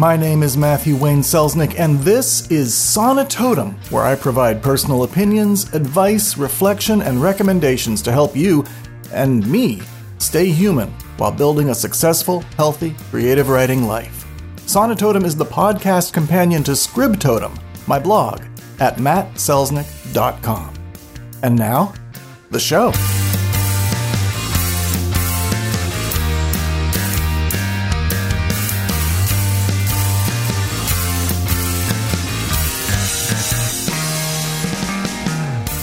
My name is Matthew Wayne Selznick, and this is Sonitotum, where I provide personal opinions, advice, reflection, and recommendations to help you and me stay human while building a successful, healthy, creative writing life. Sonitotum is the podcast companion to Scribtotem, my blog at mattselznick.com. And now, the show.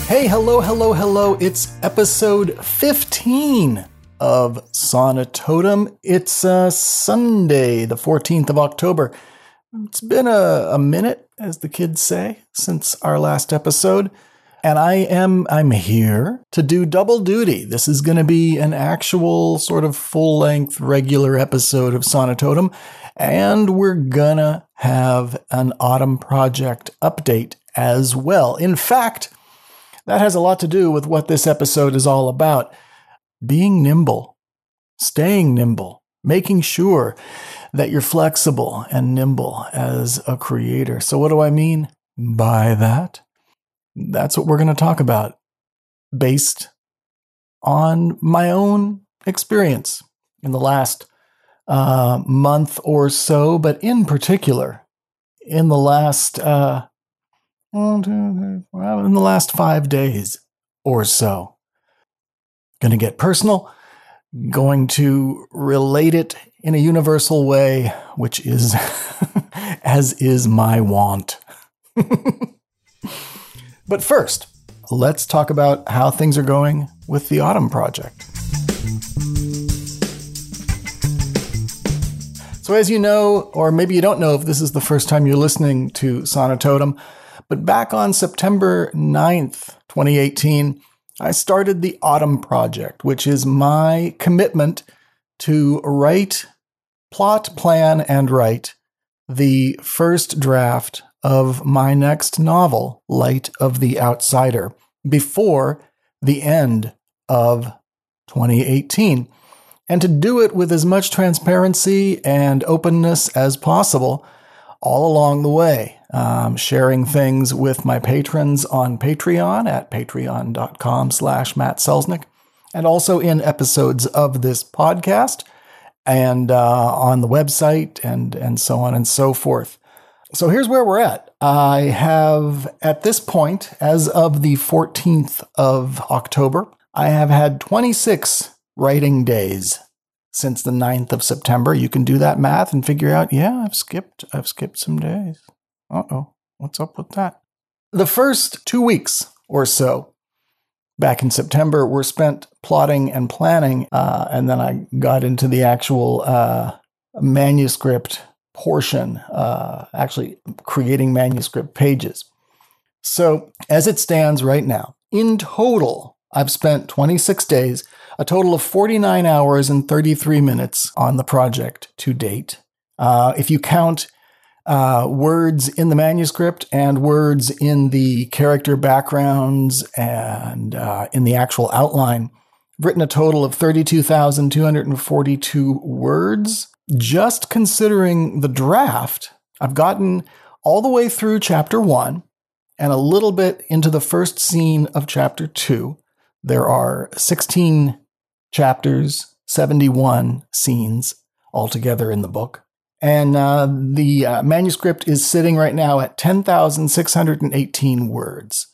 Hey, hello, hello, hello. It's episode 15 of Sonitotum. It's uh, Sunday, the 14th of October. It's been a, a minute, as the kids say, since our last episode. And I am I'm here to do double duty. This is going to be an actual sort of full-length regular episode of Sonitotum and we're to have an autumn project update as well. In fact, that has a lot to do with what this episode is all about being nimble, staying nimble, making sure that you're flexible and nimble as a creator. So, what do I mean by that? That's what we're going to talk about based on my own experience in the last uh, month or so, but in particular, in the last uh, in the last five days or so. Going to get personal, going to relate it in a universal way, which is as is my want. but first, let's talk about how things are going with the Autumn Project. So, as you know, or maybe you don't know if this is the first time you're listening to Sonitotum, but back on September 9th, 2018, I started the Autumn Project, which is my commitment to write, plot, plan, and write the first draft of my next novel, Light of the Outsider, before the end of 2018. And to do it with as much transparency and openness as possible all along the way um, sharing things with my patrons on Patreon at patreon.com slash Matt Selznick, and also in episodes of this podcast and uh, on the website and, and so on and so forth. So here's where we're at. I have, at this point, as of the 14th of October, I have had 26 writing days since the 9th of September. You can do that math and figure out, yeah, I've skipped, I've skipped some days. Uh oh, what's up with that? The first two weeks or so back in September were spent plotting and planning, uh, and then I got into the actual uh, manuscript portion, uh, actually creating manuscript pages. So, as it stands right now, in total, I've spent 26 days, a total of 49 hours and 33 minutes on the project to date. Uh, if you count uh, words in the manuscript and words in the character backgrounds and uh, in the actual outline. I've written a total of 32,242 words. Just considering the draft, I've gotten all the way through chapter one and a little bit into the first scene of chapter two. There are 16 chapters, 71 scenes altogether in the book. And uh, the uh, manuscript is sitting right now at 10,618 words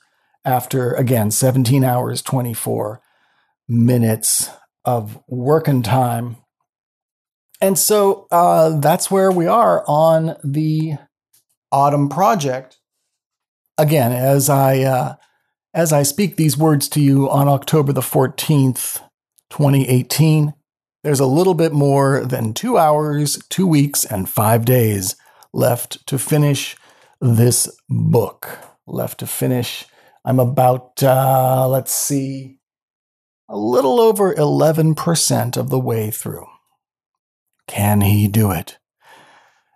after, again, 17 hours, 24 minutes of working time. And so uh, that's where we are on the autumn project. Again, as I uh, as I speak these words to you on October the 14th, 2018, there's a little bit more than two hours, two weeks, and five days left to finish this book. Left to finish. I'm about, uh, let's see, a little over 11% of the way through. Can he do it?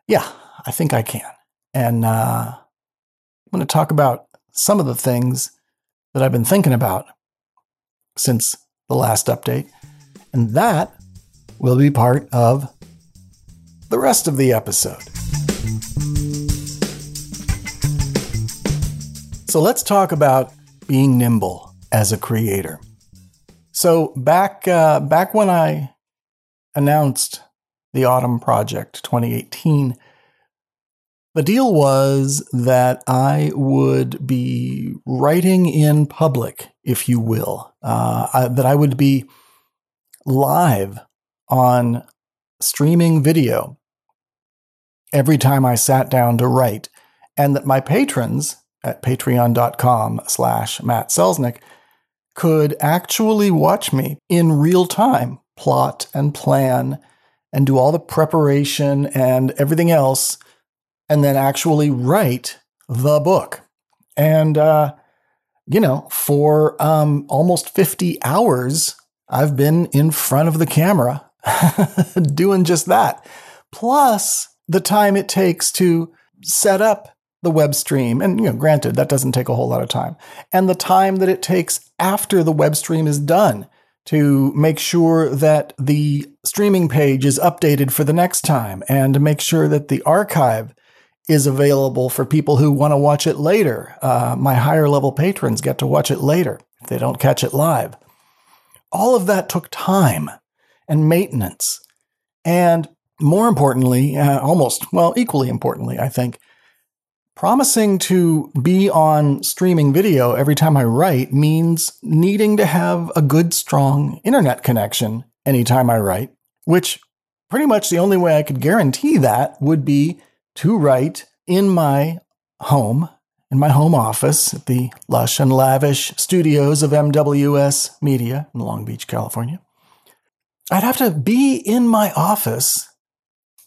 Yeah, I think I can. And uh, I'm going to talk about some of the things that I've been thinking about since the last update. And that will be part of the rest of the episode. So let's talk about being nimble as a creator. So back uh, back when I announced the Autumn Project 2018, the deal was that I would be writing in public, if you will, uh, I, that I would be live on streaming video every time I sat down to write, and that my patrons at patreon.com slash Matt Selznick could actually watch me in real time, plot and plan and do all the preparation and everything else and then actually write the book. And, uh, you know, for um, almost 50 hours, I've been in front of the camera doing just that. Plus the time it takes to set up the web stream. And, you know, granted, that doesn't take a whole lot of time. And the time that it takes after the web stream is done to make sure that the streaming page is updated for the next time and to make sure that the archive is available for people who want to watch it later. Uh, my higher level patrons get to watch it later if they don't catch it live. All of that took time and maintenance. And more importantly, uh, almost, well, equally importantly, I think, promising to be on streaming video every time I write means needing to have a good, strong internet connection anytime I write, which pretty much the only way I could guarantee that would be to write in my home, in my home office at the lush and lavish studios of MWS Media in Long Beach, California. I'd have to be in my office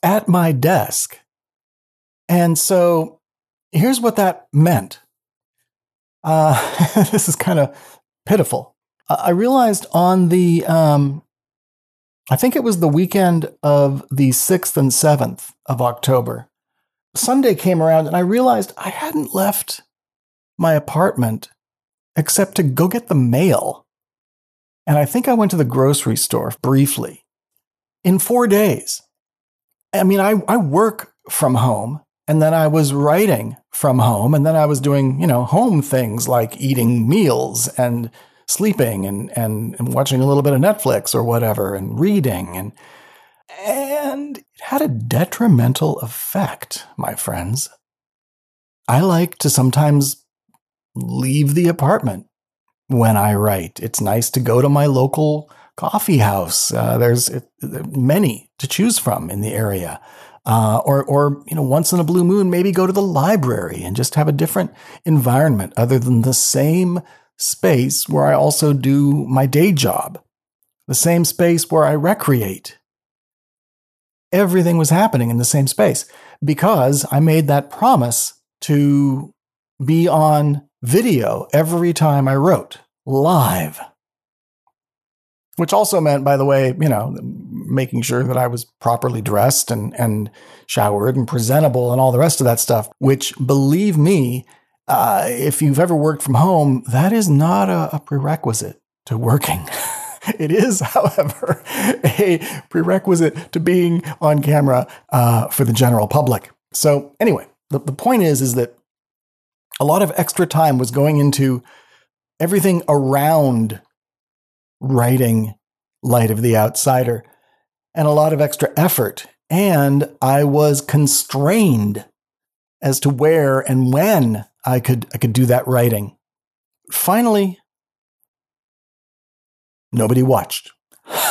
at my desk. And so here's what that meant. Uh, this is kind of pitiful. I realized on the, um, I think it was the weekend of the 6th and 7th of October, Sunday came around and I realized I hadn't left my apartment except to go get the mail. And I think I went to the grocery store briefly in four days. I mean, I, I work from home and then I was writing from home and then I was doing, you know, home things like eating meals and sleeping and, and, and watching a little bit of Netflix or whatever and reading and and it had a detrimental effect, my friends. I like to sometimes leave the apartment when I write. It's nice to go to my local coffee house. Uh, there's many to choose from in the area. Uh, or, or, you know, once in a blue moon, maybe go to the library and just have a different environment other than the same space where I also do my day job, the same space where I recreate everything was happening in the same space because I made that promise to be on video every time I wrote live. Which also meant, by the way, you know, making sure that I was properly dressed and, and showered and presentable and all the rest of that stuff, which believe me, uh, if you've ever worked from home, that is not a, a prerequisite to working. It is, however, a prerequisite to being on camera uh, for the general public. So, anyway, the, the point is, is that a lot of extra time was going into everything around writing Light of the Outsider and a lot of extra effort. And I was constrained as to where and when I could I could do that writing. Finally, Nobody watched.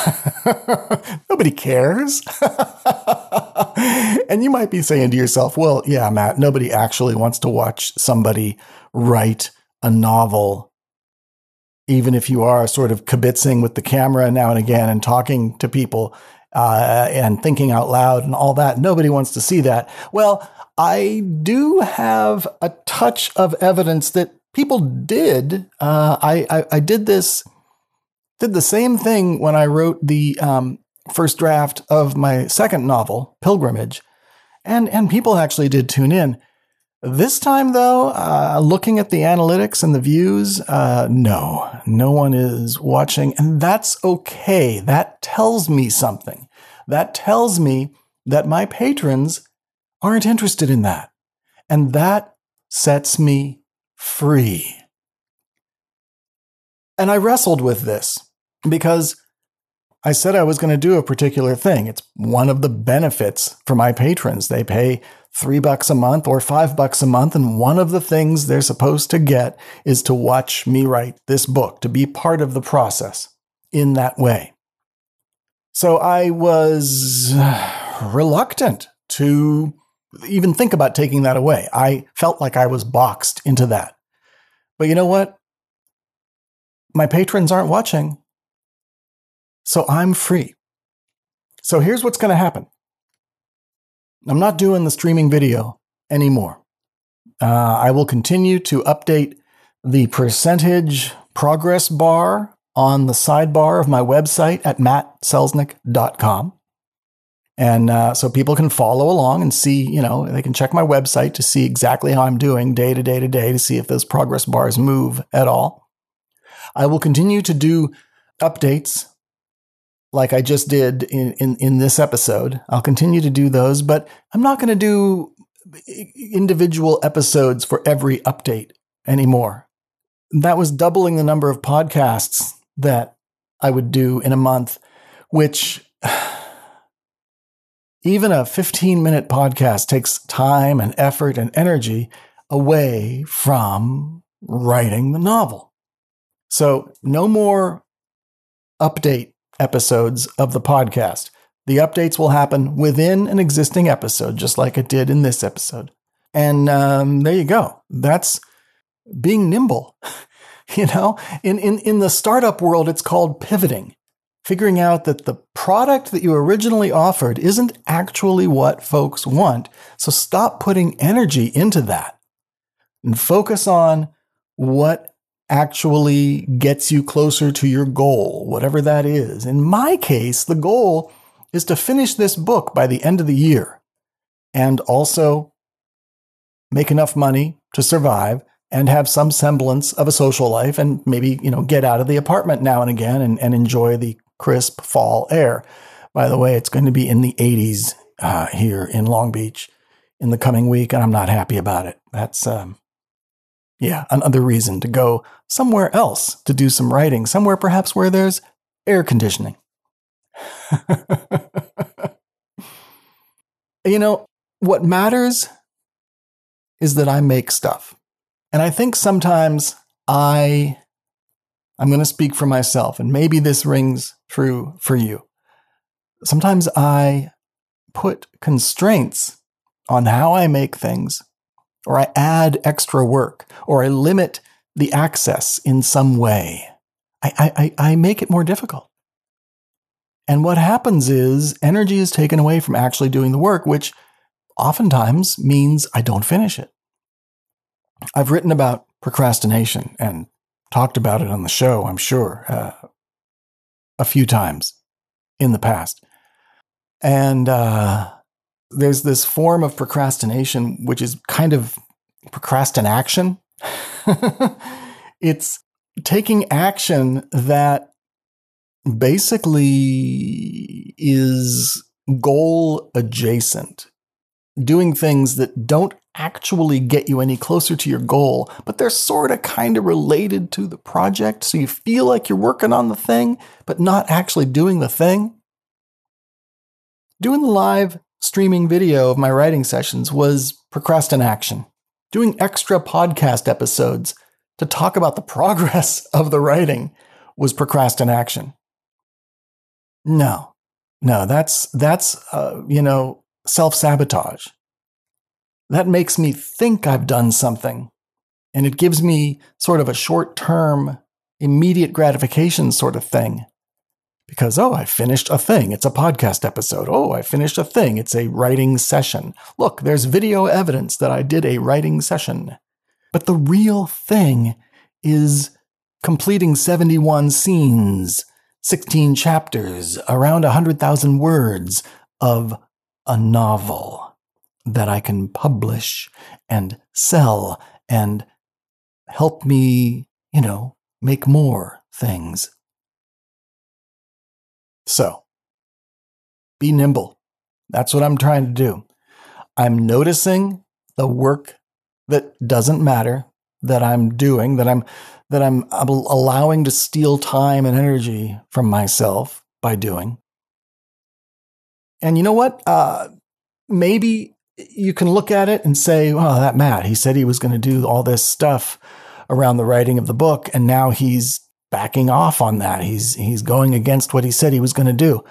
nobody cares. and you might be saying to yourself, well, yeah, Matt, nobody actually wants to watch somebody write a novel, even if you are sort of kibitzing with the camera now and again and talking to people uh, and thinking out loud and all that. Nobody wants to see that. Well, I do have a touch of evidence that people did. Uh, I, I, I did this did the same thing when I wrote the um, first draft of my second novel, Pilgrimage, and and people actually did tune in. This time, though, uh, looking at the analytics and the views, uh, no, no one is watching, and that's okay. That tells me something. That tells me that my patrons aren't interested in that, and that sets me free. And I wrestled with this because I said I was going to do a particular thing. It's one of the benefits for my patrons. They pay three bucks a month or five bucks a month. And one of the things they're supposed to get is to watch me write this book, to be part of the process in that way. So I was reluctant to even think about taking that away. I felt like I was boxed into that. But you know what? My patrons aren't watching. So I'm free. So here's what's going to happen I'm not doing the streaming video anymore. Uh, I will continue to update the percentage progress bar on the sidebar of my website at mattselznick.com. And uh, so people can follow along and see, you know, they can check my website to see exactly how I'm doing day to day to day to see if those progress bars move at all. I will continue to do updates like I just did in, in, in this episode. I'll continue to do those, but I'm not going to do individual episodes for every update anymore. That was doubling the number of podcasts that I would do in a month, which even a 15 minute podcast takes time and effort and energy away from writing the novel. So, no more update episodes of the podcast. The updates will happen within an existing episode, just like it did in this episode. And um, there you go. That's being nimble. you know, in, in, in the startup world, it's called pivoting, figuring out that the product that you originally offered isn't actually what folks want. So stop putting energy into that and focus on what actually gets you closer to your goal, whatever that is. In my case, the goal is to finish this book by the end of the year and also make enough money to survive and have some semblance of a social life and maybe, you know, get out of the apartment now and again and, and enjoy the crisp fall air. By the way, it's going to be in the 80s uh, here in Long Beach in the coming week, and I'm not happy about it. That's um, yeah, another reason to go somewhere else to do some writing, somewhere perhaps where there's air conditioning. you know, what matters is that I make stuff. And I think sometimes I I'm going to speak for myself and maybe this rings true for you. Sometimes I put constraints on how I make things or I add extra work, or I limit the access in some way. I, I, I make it more difficult. And what happens is energy is taken away from actually doing the work, which oftentimes means I don't finish it. I've written about procrastination and talked about it on the show, I'm sure, uh, a few times in the past. And uh, there's this form of procrastination which is kind of procrastination. it's taking action that basically is goal adjacent, doing things that don't actually get you any closer to your goal, but they're sort of kind of related to the project. So you feel like you're working on the thing, but not actually doing the thing. Doing the live streaming video of my writing sessions was procrastination. Doing extra podcast episodes to talk about the progress of the writing was procrastination. No, no, that's, that's, uh, you know, self sabotage. That makes me think I've done something. And it gives me sort of a short term, immediate gratification sort of thing because, oh, I finished a thing. It's a podcast episode. Oh, I finished a thing. It's a writing session. Look, there's video evidence that I did a writing session. But the real thing is completing 71 scenes, 16 chapters, around 100,000 words of a novel that I can publish and sell and help me, you know, make more things. So be nimble. That's what I'm trying to do. I'm noticing the work that doesn't matter, that I'm doing, that I'm that I'm allowing to steal time and energy from myself by doing. And you know what? Uh, maybe you can look at it and say, "Oh, that Matt, he said he was going to do all this stuff around the writing of the book, and now he's backing off on that. He's he's going against what he said he was going to do."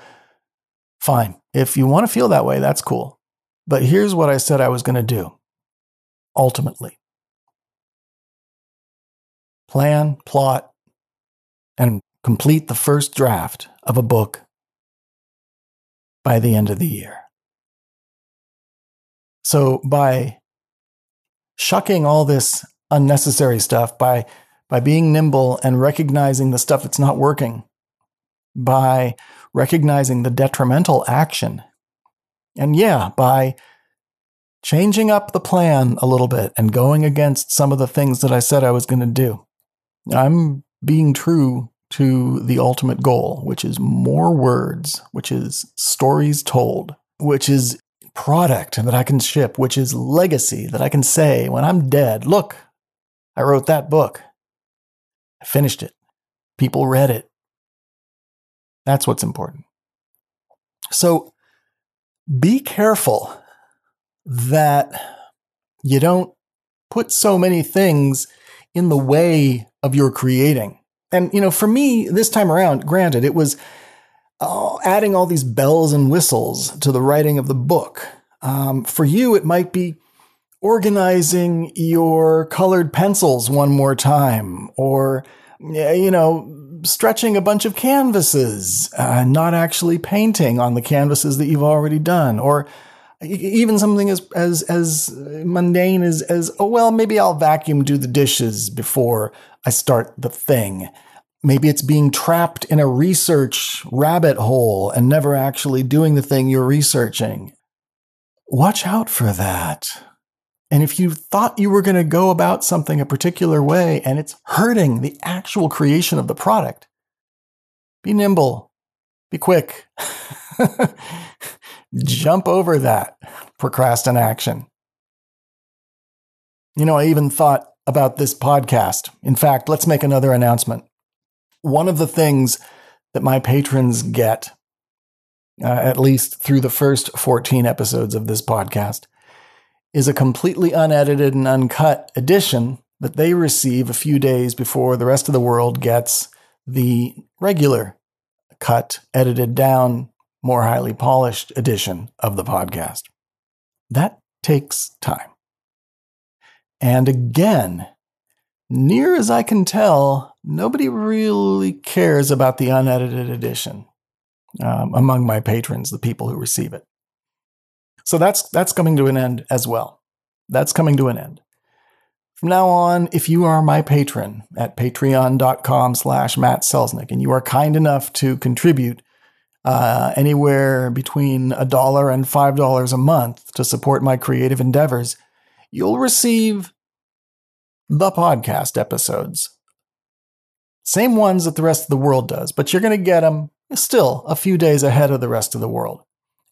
Fine. If you want to feel that way, that's cool. But here's what I said I was going to do. Ultimately, plan, plot, and complete the first draft of a book by the end of the year. So by shucking all this unnecessary stuff, by by being nimble and recognizing the stuff that's not working, by recognizing the detrimental action, and yeah, by changing up the plan a little bit and going against some of the things that I said I was going to do. I'm being true to the ultimate goal, which is more words, which is stories told, which is product that I can ship, which is legacy that I can say when I'm dead, look, I wrote that book. I finished it. People read it. That's what's important. So be careful that you don't put so many things in the way of your creating. And, you know, for me, this time around, granted, it was uh, adding all these bells and whistles to the writing of the book. Um, for you, it might be organizing your colored pencils one more time, or, you know, stretching a bunch of canvases, uh, not actually painting on the canvases that you've already done, or even something as as as mundane as as oh well maybe I'll vacuum do the dishes before I start the thing. Maybe it's being trapped in a research rabbit hole and never actually doing the thing you're researching. Watch out for that. And if you thought you were going to go about something a particular way and it's hurting the actual creation of the product, be nimble, be quick. Jump over that procrastination. You know, I even thought about this podcast. In fact, let's make another announcement. One of the things that my patrons get, uh, at least through the first 14 episodes of this podcast, is a completely unedited and uncut edition that they receive a few days before the rest of the world gets the regular cut, edited down more highly polished edition of the podcast. That takes time. And again, near as I can tell, nobody really cares about the unedited edition um, among my patrons, the people who receive it. So that's that's coming to an end as well. That's coming to an end. From now on, if you are my patron at patreon.com slash Matt Selznick and you are kind enough to contribute uh, anywhere between a dollar and five dollars a month to support my creative endeavors, you'll receive the podcast episodes. Same ones that the rest of the world does, but you're going to get them still a few days ahead of the rest of the world.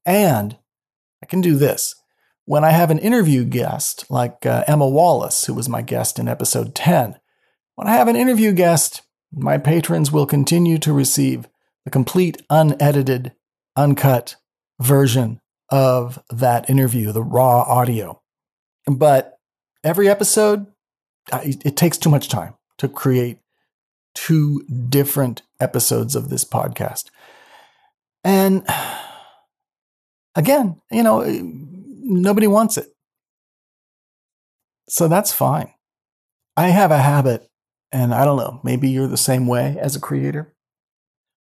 And I can do this. When I have an interview guest, like uh, Emma Wallace, who was my guest in episode 10, when I have an interview guest, my patrons will continue to receive the complete, unedited, uncut version of that interview, the raw audio. But every episode, it takes too much time to create two different episodes of this podcast. And again, you know, eh, nobody wants it. So that's fine. I have a habit, and I don't know, maybe you're the same way as a creator.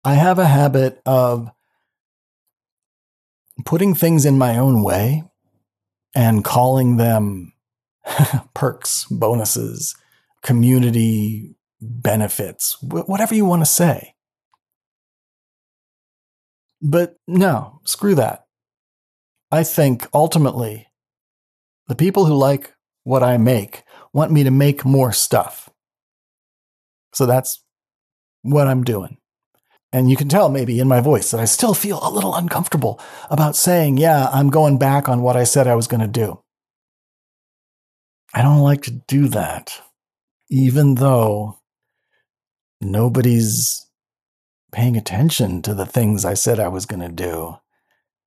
I have a habit of putting things in my own way and calling them perks, bonuses, community benefits, whatever you want to say. But no, screw that. I think ultimately the people who like what I make want me to make more stuff. So that's what I'm doing. And you can tell maybe in my voice that I still feel a little uncomfortable about saying, yeah, I'm going back on what I said I was going to do. I don't like to do that. even though nobody's paying attention to the things I said I was going to do.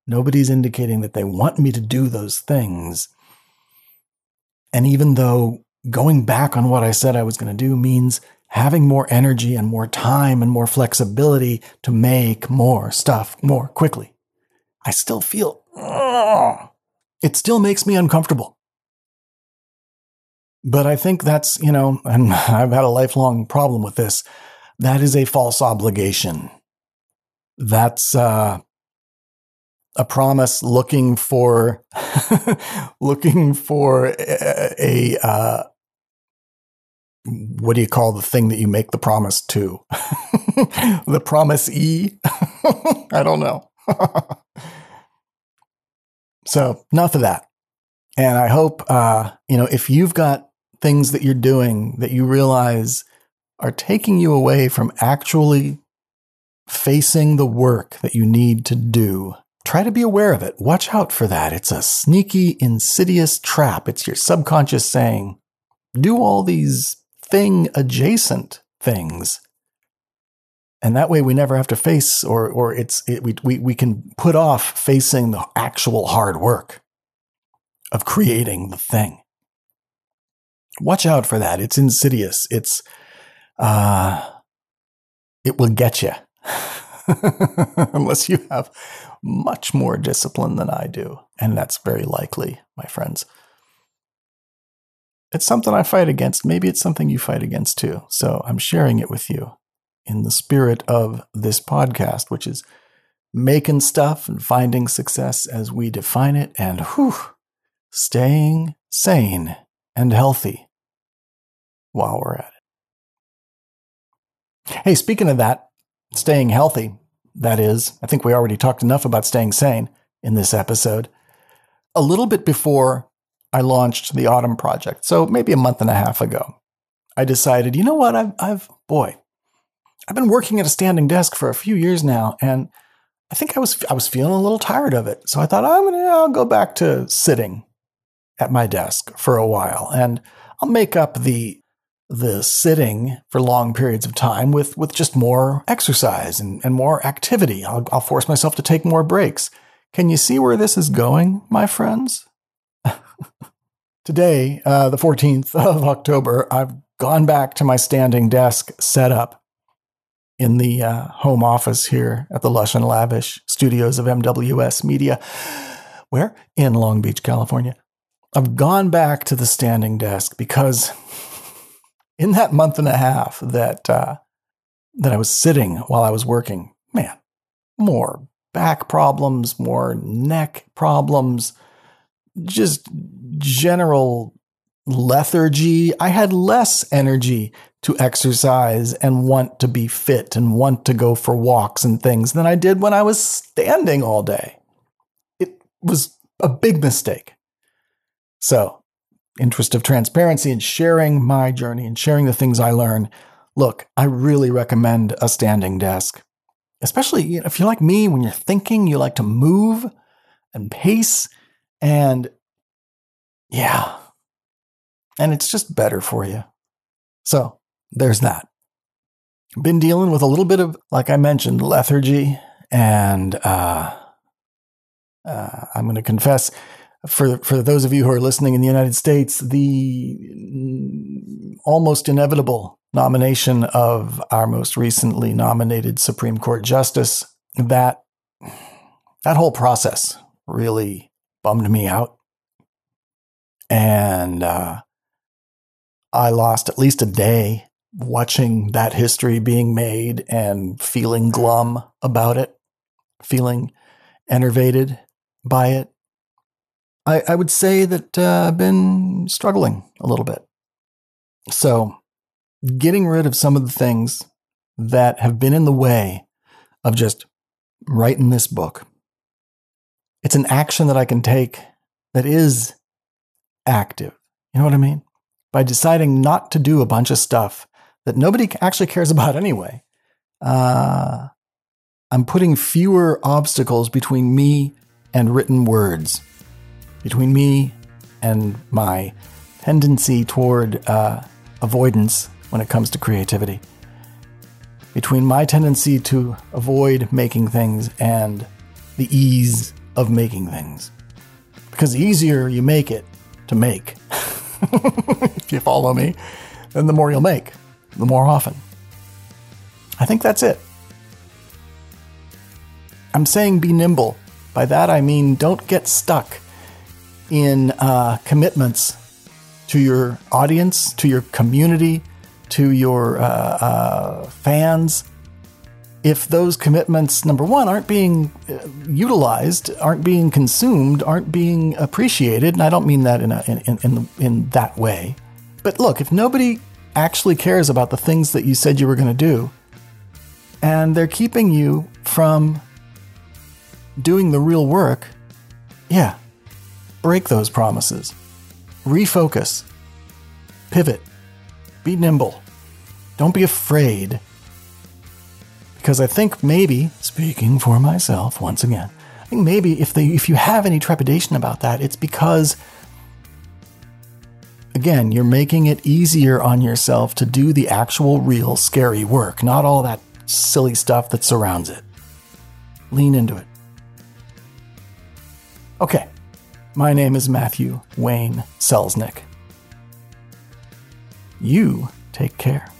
Nobody's indicating that they want me to do those things. And even though going back on what I said I was going to do means having more energy and more time and more flexibility to make more stuff more quickly, I still feel, it still makes me uncomfortable. But I think that's, you know, and I've had a lifelong problem with this. That is a false obligation. That's uh, a promise looking for looking for a, a uh, what do you call the thing that you make the promise to? the promise E? I don't know. so enough of that. And I hope, uh, you know, if you've got things that you're doing that you realize are taking you away from actually facing the work that you need to do. Try to be aware of it. Watch out for that. It's a sneaky, insidious trap. It's your subconscious saying, do all these thing adjacent things. And that way we never have to face or, or it's, it, we, we, we can put off facing the actual hard work of creating the thing watch out for that. It's insidious. It's, uh, it will get you unless you have much more discipline than I do. And that's very likely, my friends. It's something I fight against. Maybe it's something you fight against too. So I'm sharing it with you in the spirit of this podcast, which is making stuff and finding success as we define it and whew, staying sane and healthy while we're at it. Hey, speaking of that, staying healthy, that is, I think we already talked enough about staying sane in this episode. A little bit before I launched the Autumn Project, so maybe a month and a half ago, I decided, you know what, I've, I've boy, I've been working at a standing desk for a few years now, and I think I was I was feeling a little tired of it. So I thought I'm gonna I'll go back to sitting at my desk for a while, and I'll make up the the sitting for long periods of time with, with just more exercise and, and more activity. I'll, I'll force myself to take more breaks. Can you see where this is going, my friends? Today, uh, the 14th of October, I've gone back to my standing desk setup in the uh, home office here at the lush and lavish studios of MWS Media, where in Long Beach, California. I've gone back to the standing desk because in that month and a half that uh, that I was sitting while I was working, man, more back problems, more neck problems, just general lethargy. I had less energy to exercise and want to be fit and want to go for walks and things than I did when I was standing all day. It was a big mistake. So interest of transparency and sharing my journey and sharing the things I learn, look, I really recommend a standing desk. Especially if you're like me, when you're thinking, you like to move and pace. And yeah, and it's just better for you. So there's that. Been dealing with a little bit of, like I mentioned, lethargy. And uh, uh, I'm going to confess, for for those of you who are listening in the United States, the almost inevitable nomination of our most recently nominated Supreme Court justice that that whole process really bummed me out, and uh, I lost at least a day watching that history being made and feeling glum about it, feeling enervated by it I, I would say that uh, I've been struggling a little bit. So, getting rid of some of the things that have been in the way of just writing this book. It's an action that I can take that is active. You know what I mean? By deciding not to do a bunch of stuff that nobody actually cares about anyway, uh, I'm putting fewer obstacles between me and written words between me and my tendency toward uh, avoidance when it comes to creativity. Between my tendency to avoid making things and the ease of making things. Because the easier you make it to make, if you follow me, then the more you'll make, the more often. I think that's it. I'm saying be nimble. By that I mean don't get stuck in uh, commitments to your audience, to your community, to your uh, uh, fans. If those commitments, number one, aren't being uh, utilized, aren't being consumed, aren't being appreciated, and I don't mean that in, a, in, in, in that way. But look, if nobody actually cares about the things that you said you were going to do, and they're keeping you from doing the real work, yeah, break those promises. Refocus. Pivot. Be nimble. Don't be afraid. Because I think maybe, speaking for myself once again, I think maybe if they if you have any trepidation about that, it's because again, you're making it easier on yourself to do the actual real scary work, not all that silly stuff that surrounds it. Lean into it. Okay. My name is Matthew Wayne Selznick. You take care.